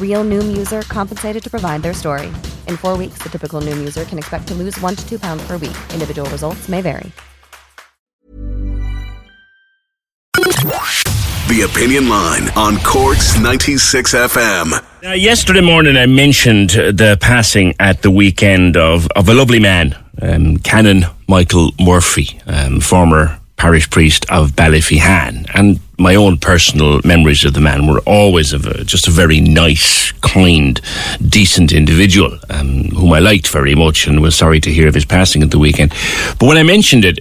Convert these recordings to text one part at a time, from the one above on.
Real Noom user compensated to provide their story. In four weeks, the typical Noom user can expect to lose one to two pounds per week. Individual results may vary. The Opinion Line on Cork's 96 FM. Now, yesterday morning, I mentioned the passing at the weekend of, of a lovely man, um, Canon Michael Murphy, um, former parish priest of Ballyphehane. And my own personal memories of the man were always of a, just a very nice, kind, decent individual um, whom I liked very much and was sorry to hear of his passing at the weekend. But when I mentioned it,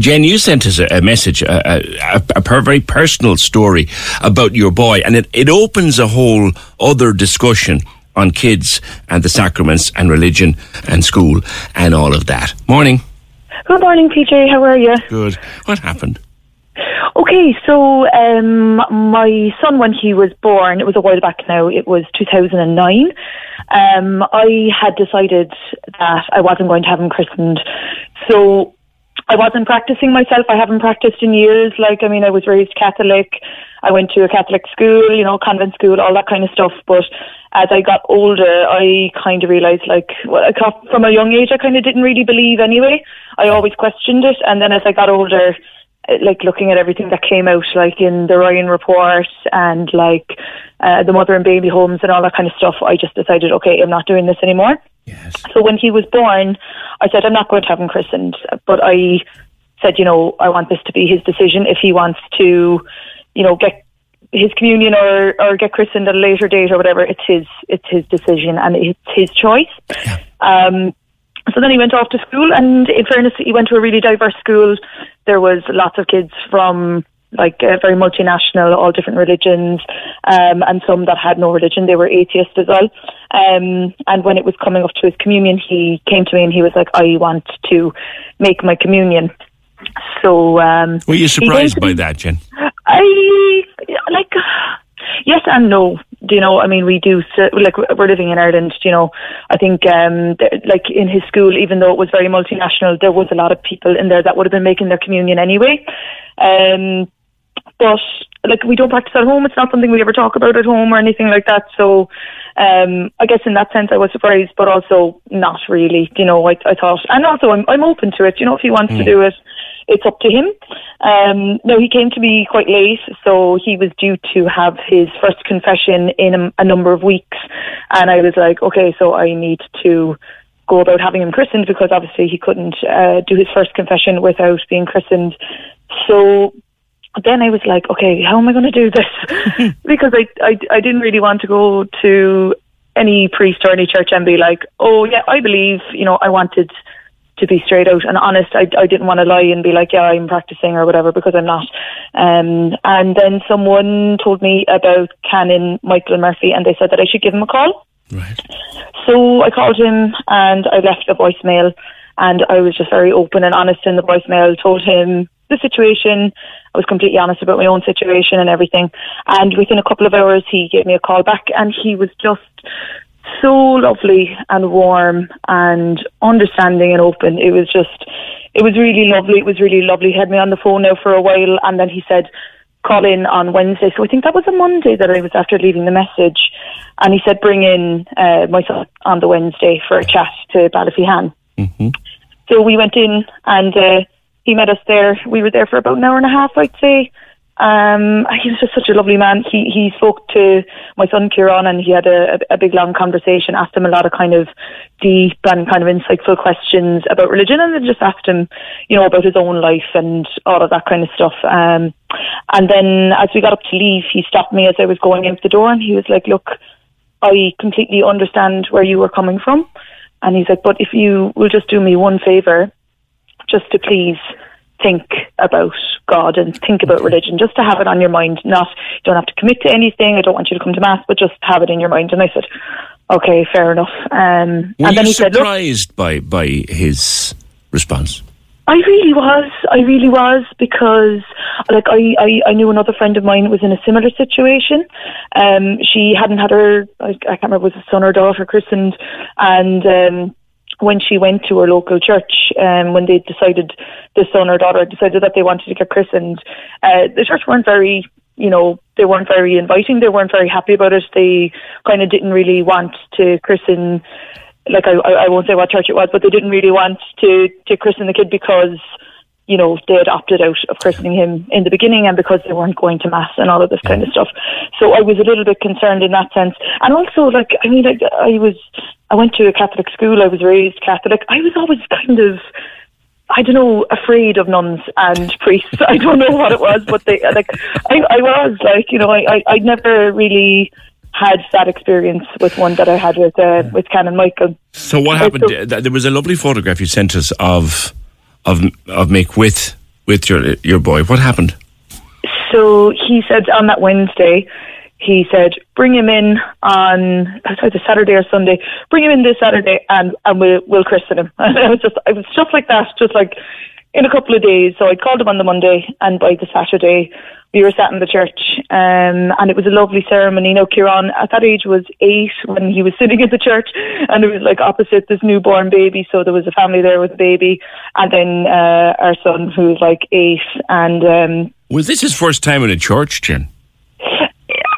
Jen, you sent us a, a message, a, a, a, very personal story about your boy, and it, it opens a whole other discussion on kids and the sacraments and religion and school and all of that. Morning. Good morning, PJ. How are you? Good. What happened? Okay, so um, my son, when he was born, it was a while back now, it was 2009. Um, I had decided that I wasn't going to have him christened. So I wasn't practicing myself. I haven't practiced in years. Like, I mean, I was raised Catholic. I went to a Catholic school, you know, convent school, all that kind of stuff. But as I got older, I kind of realized, like, well, from a young age, I kind of didn't really believe anyway. I always questioned it. And then as I got older, like looking at everything that came out, like in the Ryan report and like uh, the mother and baby homes and all that kind of stuff, I just decided, okay, I'm not doing this anymore. Yes. So when he was born, I said, I'm not going to have him christened. But I said, you know, I want this to be his decision. If he wants to, you know, get his communion or, or get christened at a later date or whatever, it's his, it's his decision and it's his choice. Yeah. Um, so then he went off to school, and in fairness, he went to a really diverse school. There was lots of kids from like uh, very multinational, all different religions, um, and some that had no religion. They were atheists as well. Um, and when it was coming up to his communion, he came to me and he was like, "I want to make my communion." So, um, were you surprised by that, Jen? I like yes and no. Do you know? I mean, we do like we're living in Ireland. Do you know? I think um, like in his school, even though it was very multinational, there was a lot of people in there that would have been making their communion anyway. Um, but like we don't practice at home. It's not something we ever talk about at home or anything like that. So um, I guess in that sense I was surprised, but also not really. You know, I, I thought, and also I'm I'm open to it. You know, if he wants mm. to do it, it's up to him. Um, no, he came to me quite late, so he was due to have his first confession in a, a number of weeks, and I was like, okay, so I need to go about having him christened because obviously he couldn't uh, do his first confession without being christened. So then I was like, okay, how am I going to do this? because I, I, I didn't really want to go to any priest or any church and be like, oh yeah, I believe, you know, I wanted to be straight out and honest. I, I didn't want to lie and be like, yeah, I'm practicing or whatever because I'm not. Um, and then someone told me about Canon Michael Murphy and they said that I should give him a call. Right. So I called him and I left a voicemail and I was just very open and honest in the voicemail, told him the situation. I was completely honest about my own situation and everything. And within a couple of hours, he gave me a call back and he was just so lovely and warm and understanding and open. It was just, it was really lovely. It was really lovely. He had me on the phone now for a while and then he said, call in on Wednesday. So I think that was a Monday that I was after leaving the message. And he said, bring in uh, my son on the Wednesday for a chat to Ballyphehane. Mm-hmm. So we went in and uh, he met us there. We were there for about an hour and a half, I'd say. Um, he was just such a lovely man. He he spoke to my son Kieran, and he had a, a, big long conversation. Asked him a lot of kind of deep and kind of insightful questions about religion, and then just asked him, you know, about his own life and all of that kind of stuff. Um, and then as we got up to leave, he stopped me as I was going out the door, and he was like, "Look, I completely understand where you were coming from." And he's like, "But if you will just do me one favor, just to please." think about God and think about religion, just to have it on your mind. Not you don't have to commit to anything. I don't want you to come to mass, but just have it in your mind. And I said, okay, fair enough. Um, Were and then you he said, surprised by by his response? I really was. I really was because, like, I, I, I knew another friend of mine was in a similar situation. Um, she hadn't had her, I, I can't remember, was a son or daughter christened, and um, when she went to her local church, um, when they decided the son or daughter decided that they wanted to get christened, uh, the church weren't very, you know, they weren't very inviting. They weren't very happy about it. They kind of didn't really want to christen. Like I, I won't say what church it was, but they didn't really want to to christen the kid because you know, they had opted out of christening him in the beginning and because they weren't going to mass and all of this kind of stuff. So I was a little bit concerned in that sense. And also, like, I mean, like, I was, I went to a Catholic school, I was raised Catholic. I was always kind of, I don't know, afraid of nuns and priests. I don't know what it was, but they, like, I, I was, like, you know, I, I, I never really had that experience with one that I had with, uh, with Canon Michael. So what happened? so- There was a lovely photograph you sent us of of of Mick with with your your boy. What happened? So he said on that Wednesday, he said, bring him in on was either Saturday or Sunday. Bring him in this Saturday, and and we'll we'll christen him. And I was just I was stuff like that, just like in a couple of days. So I called him on the Monday, and by the Saturday we were sat in the church, um, and it was a lovely ceremony. Now Kieran at that age was eight when he was sitting in the church, and it was like opposite this newborn baby. So there was a family there with a baby, and then uh, our son who was like eight, and. Um, Was this his first time in a church, Jen?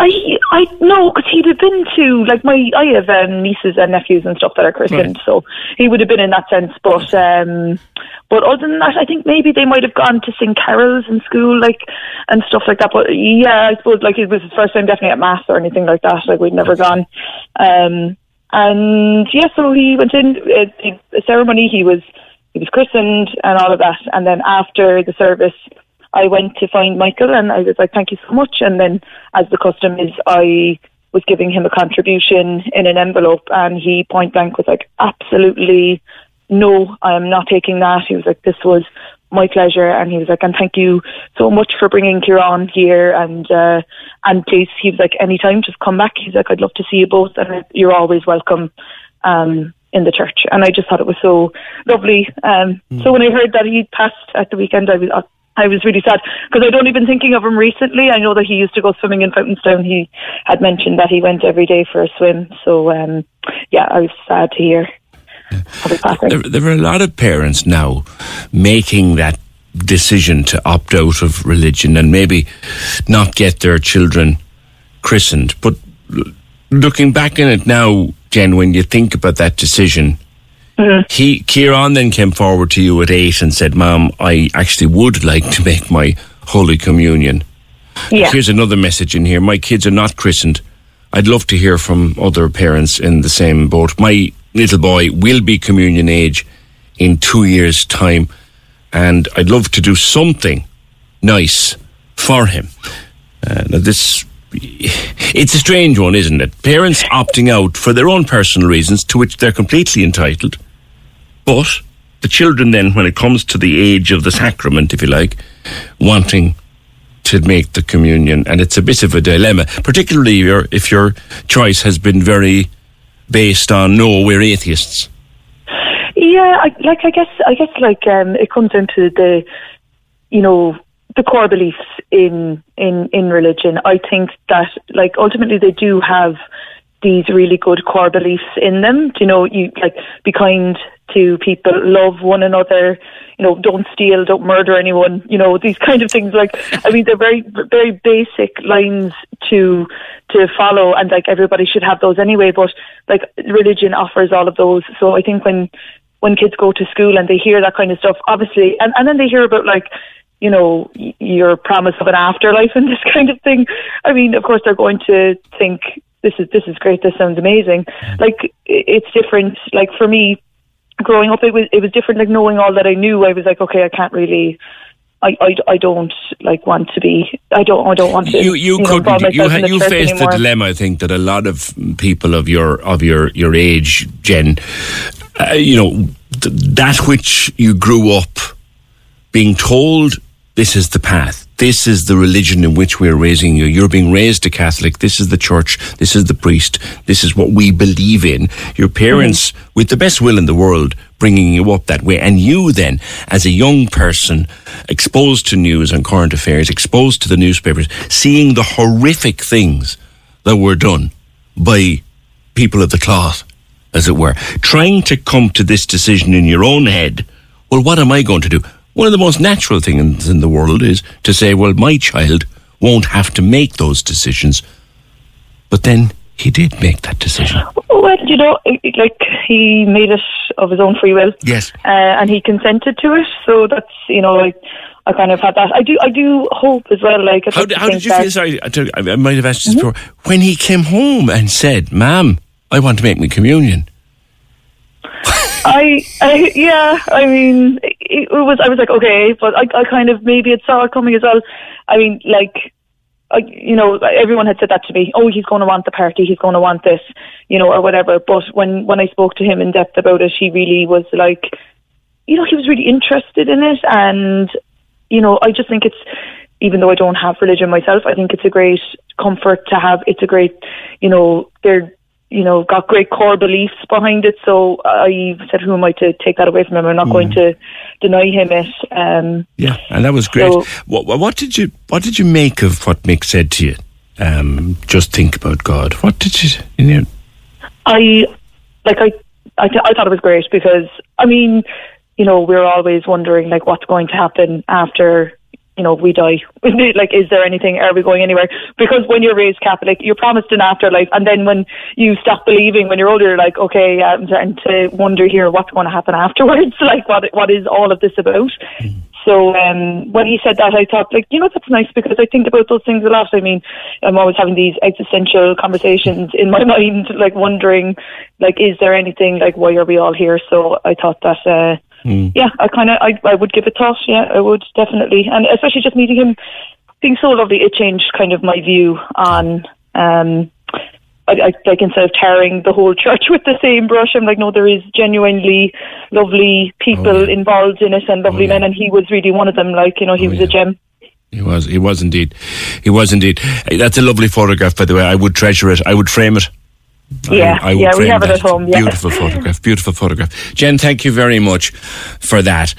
I I know because he'd have been to like my I have um, nieces and nephews and stuff that are christened, so he would have been in that sense. But um, but other than that, I think maybe they might have gone to sing carols in school, like and stuff like that. But yeah, I suppose like it was his first time definitely at mass or anything like that. Like we'd never gone. Um, and yeah, so he went in uh, the the ceremony. He was he was christened and all of that, and then after the service. I went to find Michael and I was like, thank you so much. And then, as the custom is, I was giving him a contribution in an envelope and he point blank was like, absolutely no, I am not taking that. He was like, this was my pleasure. And he was like, and thank you so much for bringing Kieran here. And, uh, and please, he was like, anytime, just come back. He's like, I'd love to see you both and you're always welcome. Um, in the church, and I just thought it was so lovely. Um, So when I heard that he passed at the weekend, I was I was really sad because I'd only been thinking of him recently. I know that he used to go swimming in Fountainstown. He had mentioned that he went every day for a swim. So, um, yeah, I was sad to hear passing. There, there are a lot of parents now making that decision to opt out of religion and maybe not get their children christened. But looking back in it now, Jen, when you think about that decision, he Kieran then came forward to you at eight and said, "Mom, I actually would like to make my Holy Communion." Yeah. Here's another message in here. My kids are not christened. I'd love to hear from other parents in the same boat. My little boy will be communion age in two years' time, and I'd love to do something nice for him. Uh, now this, it's a strange one, isn't it? Parents opting out for their own personal reasons, to which they're completely entitled. But the children, then, when it comes to the age of the sacrament, if you like, wanting to make the communion, and it's a bit of a dilemma, particularly if your choice has been very based on no, we're atheists. Yeah, I, like I guess I guess like um, it comes into the, you know, the core beliefs in in in religion. I think that like ultimately they do have these really good core beliefs in them. You know, you like be kind to people, love one another. You know, don't steal, don't murder anyone. You know, these kind of things. Like, I mean, they're very very basic lines to to follow, and like everybody should have those anyway. But like religion offers all of those. So I think when when kids go to school and they hear that kind of stuff, obviously, and, and then they hear about like, you know, your promise of an afterlife and this kind of thing. I mean, of course, they're going to think this is this is great. This sounds amazing. Like it's different. Like for me, growing up, it was it was different. Like knowing all that I knew, I was like, okay, I can't really. I, I, I don't like want to be. I don't. I don't want to. You you, know, couldn't. involve You myself ha- the you church faced the dilemma. I think that a lot of people of your of your your age, Jen, uh, you know, th- that which you grew up being told this is the path. This is the religion in which we're raising you. You're being raised a Catholic. This is the church. This is the priest. This is what we believe in. Your parents, mm-hmm. with the best will in the world, bringing you up that way. And you then, as a young person, exposed to news and current affairs, exposed to the newspapers, seeing the horrific things that were done by people of the cloth, as it were, trying to come to this decision in your own head. Well, what am I going to do? One of the most natural things in the world is to say, well, my child won't have to make those decisions. But then he did make that decision. Well, you know, like he made it of his own free will. Yes. uh, and he consented to it. So that's you know, I, I kind of had that. I do, I do hope as well. Like, How, like how did you feel? Sorry, I, tell- I I might have asked this before. When he came home and said, Ma'am, I want to make my communion. I, I, yeah, I mean, it, was. I was like, okay, but I, I kind of maybe it saw it coming as well. I mean, like, I, you know, everyone had said that to me. Oh, he's going to want the party. He's going to want this, you know, or whatever. But when when I spoke to him in depth about it, he really was like, you know, he was really interested in it, and you know, I just think it's. Even though I don't have religion myself, I think it's a great comfort to have. It's a great, you know, they're you know, got great core beliefs behind it. So I said, who am I to take that away from him? I'm not going to deny him it. Um, Yeah, and that was great. So- what, what- what did you What did you make of what Mick said to you? Um, just think about God. What did you? You know, I, like, I, I, th- I thought it was great because, I mean, you know, we're always wondering, like, what's going to happen after, you know, we die. like, is there anything? Are we going anywhere? Because when you're raised Catholic, you're promised an afterlife. And then when you stop believing, when you're older, you're like, okay, I'm starting to wonder here what's going to happen afterwards. like, what, what is all of this about? So um, when he said that, I thought, like, you know, that's nice because I think about those things a lot. I mean, I'm always having these existential conversations in my mind, like wondering, like, is there anything, like, why are we all here? So I thought that, uh, yeah, I kind of, I, I would give it thought. Yeah, I would definitely, and especially just meeting him, being so lovely, it changed kind of my view on. Um, I, I, like instead of tarring the whole church with the same brush, I'm like, no, there is genuinely lovely people Oh, yeah. involved in it and lovely Oh, yeah. men, and he was really one of them. Like, you know, he Oh, was yeah. a gem. he was. He was indeed. He was indeed. That's a lovely photograph, by the way. I would treasure it. I would frame it. I- Yeah, I would yeah, we have it that. at home, yeah. Beautiful photograph. Beautiful photograph. Jen, thank you very much for that.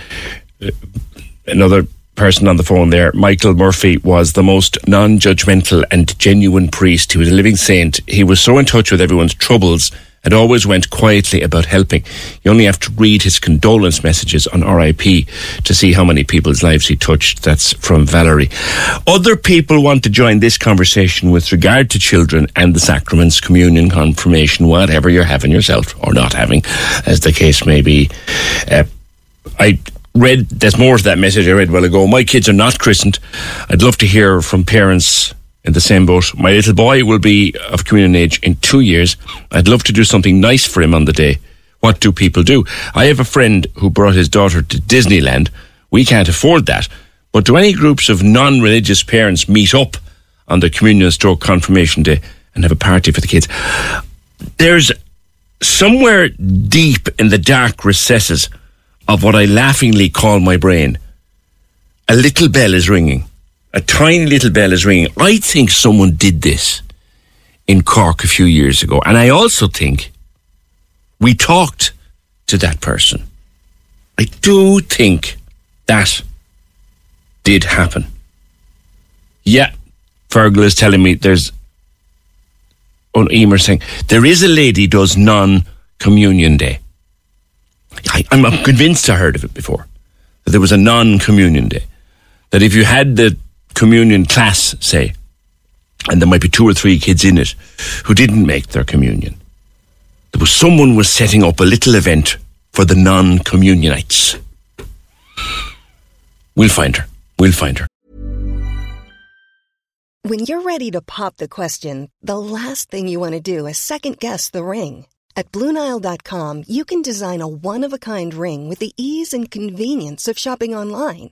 Uh, Another person on the phone there, Michael Murphy, was the most non judgmental and genuine priest. He was a living saint. He was so in touch with everyone's troubles and always went quietly about helping. You only have to read his condolence messages on RIP to see how many people's lives he touched. That's from Valerie. Other people want to join this conversation with regard to children and the sacraments, communion, confirmation, whatever you're having yourself or not having, as the case may be. Uh, I read, there's more to that message I read a while ago. My kids are not christened. I'd love to hear from parents in the same boat. My little boy will be of communion age in two years. I'd love to do something nice for him on the day. What do people do? I have a friend who brought his daughter to Disneyland. We can't afford that. But do any groups of non religious parents meet up on the communion stroke confirmation day and have a party for the kids? There's somewhere deep in the dark recesses of what I laughingly call my brain, a little bell is ringing. A tiny little bell is ringing. I think someone did this in Cork a few years ago. And I also think we talked to that person. I do think that did happen. Yeah, Fergal is telling me there's on Emer saying there is a lady does non communion day. I, I'm, I'm convinced I heard of it before that there was a non communion day. That if you had the communion class, say, and there might be two or three kids in it who didn't make their communion, there was someone was setting up a little event for the non communionites. We'll find her. We'll find her. When you're ready to pop the question, the last thing you want to do is second guess the ring. At Bluenile.com, you can design a one of a kind ring with the ease and convenience of shopping online.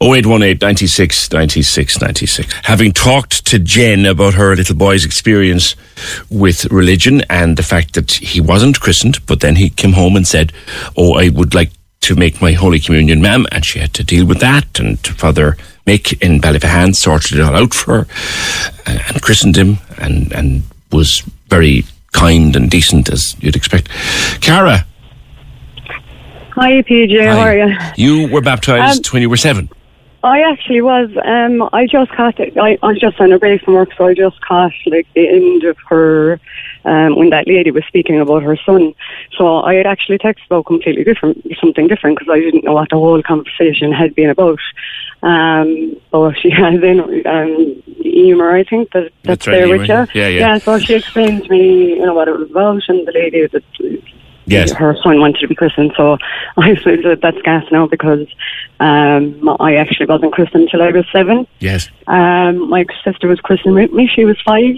0818 96 96 96. Having talked to Jen about her little boy's experience with religion and the fact that he wasn't christened, but then he came home and said, Oh, I would like to make my Holy Communion, ma'am, and she had to deal with that. And Father Mick in Ballyphehane sorted it all out for her and, and christened him and, and was very kind and decent, as you'd expect. Caragh. Hi, PJ. How are you? You were baptised um, when you were seven. I actually was. Um, I just caught it. I, I was just on a break from work, so I just caught like the end of her um, when that lady was speaking about her son. So I had actually texted about completely different, something different, because I didn't know what the whole conversation had been about. Um, but she had then um, Emer, I think that that's, That's right, there with you. yeah, yeah. Yeah. So she explained to me, you know, what it was about, and the lady that Yes. her son wanted to be christened. So I said that that's gas now because um, I actually wasn't christened until I was seven. Yes. Um, my sister was christened with me. She was five.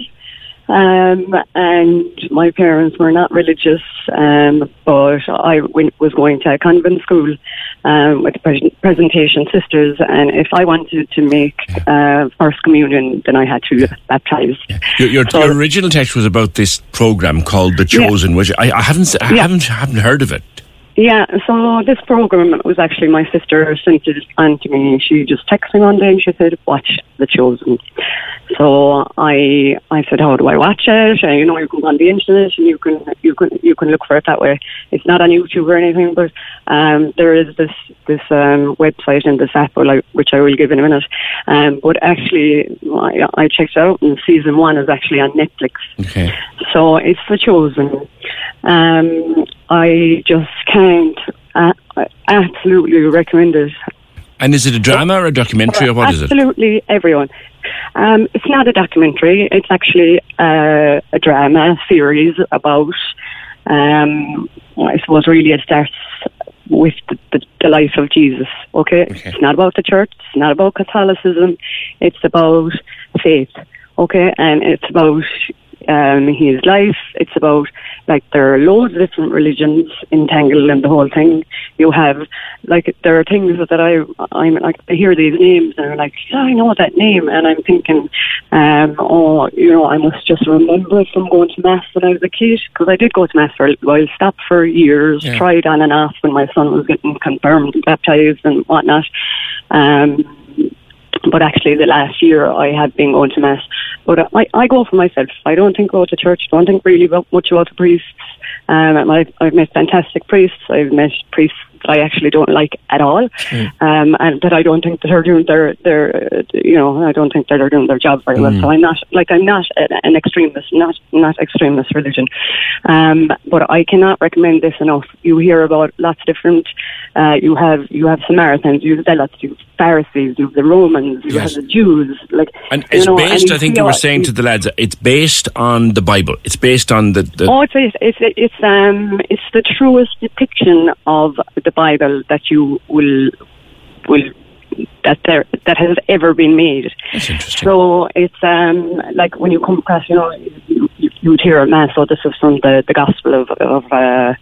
Um, and my parents were not religious, um, but I went, was going to a convent school um, with the pres- presentation sisters, and if I wanted to make uh, first communion, then I had to baptize. Your, your, your original text was about this program called The Yeah. Chosen, which I, I haven't I Yeah. haven't haven't heard of it. Yeah, so this program was actually my sister sent it on to me. She just texted me one day and she said, "Watch The Chosen." So I I said, "How do I watch it?" And, you know, you can go on the internet and you can you can you can look for it that way. It's not on YouTube or anything, but um, there is this this um, website and this app, which I- will give in a minute. Um, but actually, I, I checked it out, and season one is actually on Netflix. Okay. So it's the chosen. Um, I just can't uh, absolutely recommend it. And is it a drama or a documentary or what is it? Absolutely, everyone. Um, it's not a documentary. It's actually uh, a drama series about. Um, I suppose really it starts with the, the, the life of Jesus. Okay? it's not about the church. It's not about Catholicism. It's about faith. Okay, and it's about um, his life. It's about like there are loads of different religions entangled in the whole thing. You have like there are things that I I'm like I hear these names and I'm like yeah I know that name and I'm thinking um oh you know I must just remember it from going to mass when I was a kid because I did go to mass for a while stopped for years Yeah. tried on and off when my son was getting confirmed and baptized and whatnot um but actually the last year I have been going to mass. But I, I go for myself. I don't think go to church. Don't think really much about the priests. Um, I've, I've met fantastic priests. I've met priests I actually don't like at all, um, and that I don't think that they're doing their their uh, you know I don't think that they're doing their job very well. So I'm not like I'm not an extremist, not not extremist religion, um, but I cannot recommend this enough. You hear about lots of different. Uh, you have you have Samaritans, you have Zealots, you have Pharisees, you have the Romans, you Yes. have the Jews. Like And you it's know, based, you I think you were saying to the lads, it's based on the Bible. It's based on the. the Oh, it's it's it's it's um it's the truest depiction of the Bible that you will will that there that has ever been made. That's interesting. So it's um like when you come across, you know, you, you, you would hear a mass. So this is from the the Gospel of of uh,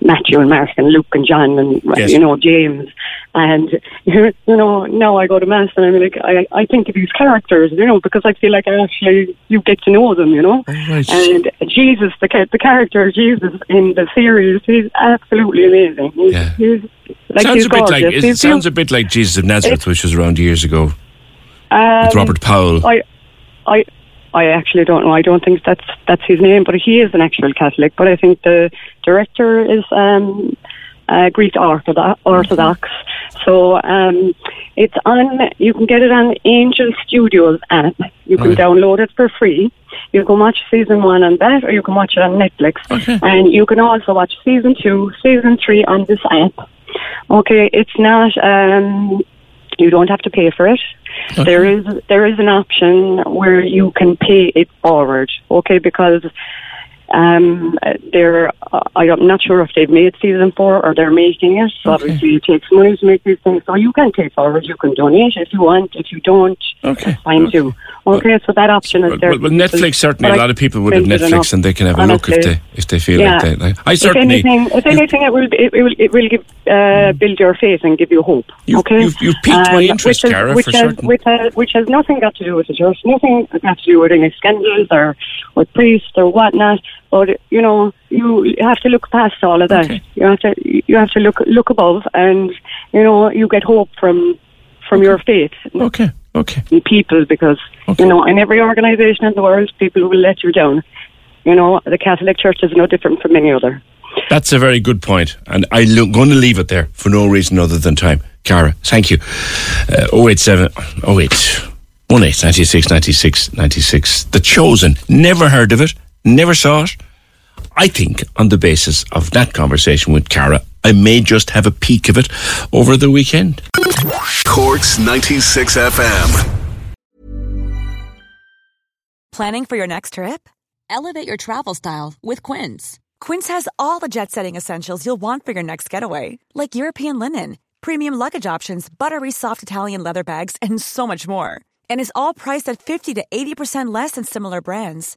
Matthew and Mark and Luke and John and Yes. you know James. And you know, now I go to mass and I'm like, I I think of these characters, you know, because I feel like I actually you get to know them, you know. right. And Jesus, the the character of Jesus in the series, he's absolutely amazing. He's, Yeah. he's like sounds a bit like it sounds a bit like Jesus of Nazareth, which was around years ago um, with Robert Powell. I, I, I actually don't know. I don't think that's that's his name, but he is an actual Catholic. But I think the director is um, uh, Greek Orthodox. Orthodox. So um, it's on. You can get it on Angel Studios app. You can Right. download it for free. You can watch season one on that, or you can watch it on Netflix. Okay. And you can also watch season two, season three on this app. Okay, it's not. Um, you don't have to pay for it. There is there is an option where you can pay it forward. Okay, because um, they're uh, I'm not sure if they've made season four or they're making it. So obviously it takes money to make these things. So you can pay forward. You can donate if you want. If you don't, Okay. it's fine too. Okay, so that option is there. well, well, Netflix certainly. But A lot of people would have Netflix, enough, and they can have a look if honestly. they if they feel Yeah. like that. Like, I If certainly. anything, if anything, it will it will it will give uh, build your faith and give you hope. You've- okay, Um, you've- you've piqued my interest, which Caragh, which for has, certain. Which has, which has nothing got to do with the church, nothing got to do with any scandals or with priests or whatnot. But you know, you have to look past all of that. Okay. You have to you have to look look above, and you know, you get hope from from your faith Okay. Okay. in people because Okay. you know in every organisation in the world people will let you down. You know the Catholic Church is no different from any other. That's a very good point, and I'm lo- going to leave it there for no reason other than time. Caragh, thank you. Uh, 087 08 18 96 96 96. The Chosen. Never heard of it, never saw it. I think on the basis of that conversation with Caragh, I may just have a peek of it over the weekend. Cork's 96 FM. Planning for your next trip? Elevate your travel style with Quince. Quince has all the jet setting essentials you'll want for your next getaway, like European linen, premium luggage options, buttery soft Italian leather bags, and so much more. And is all priced at 50 to 80% less than similar brands.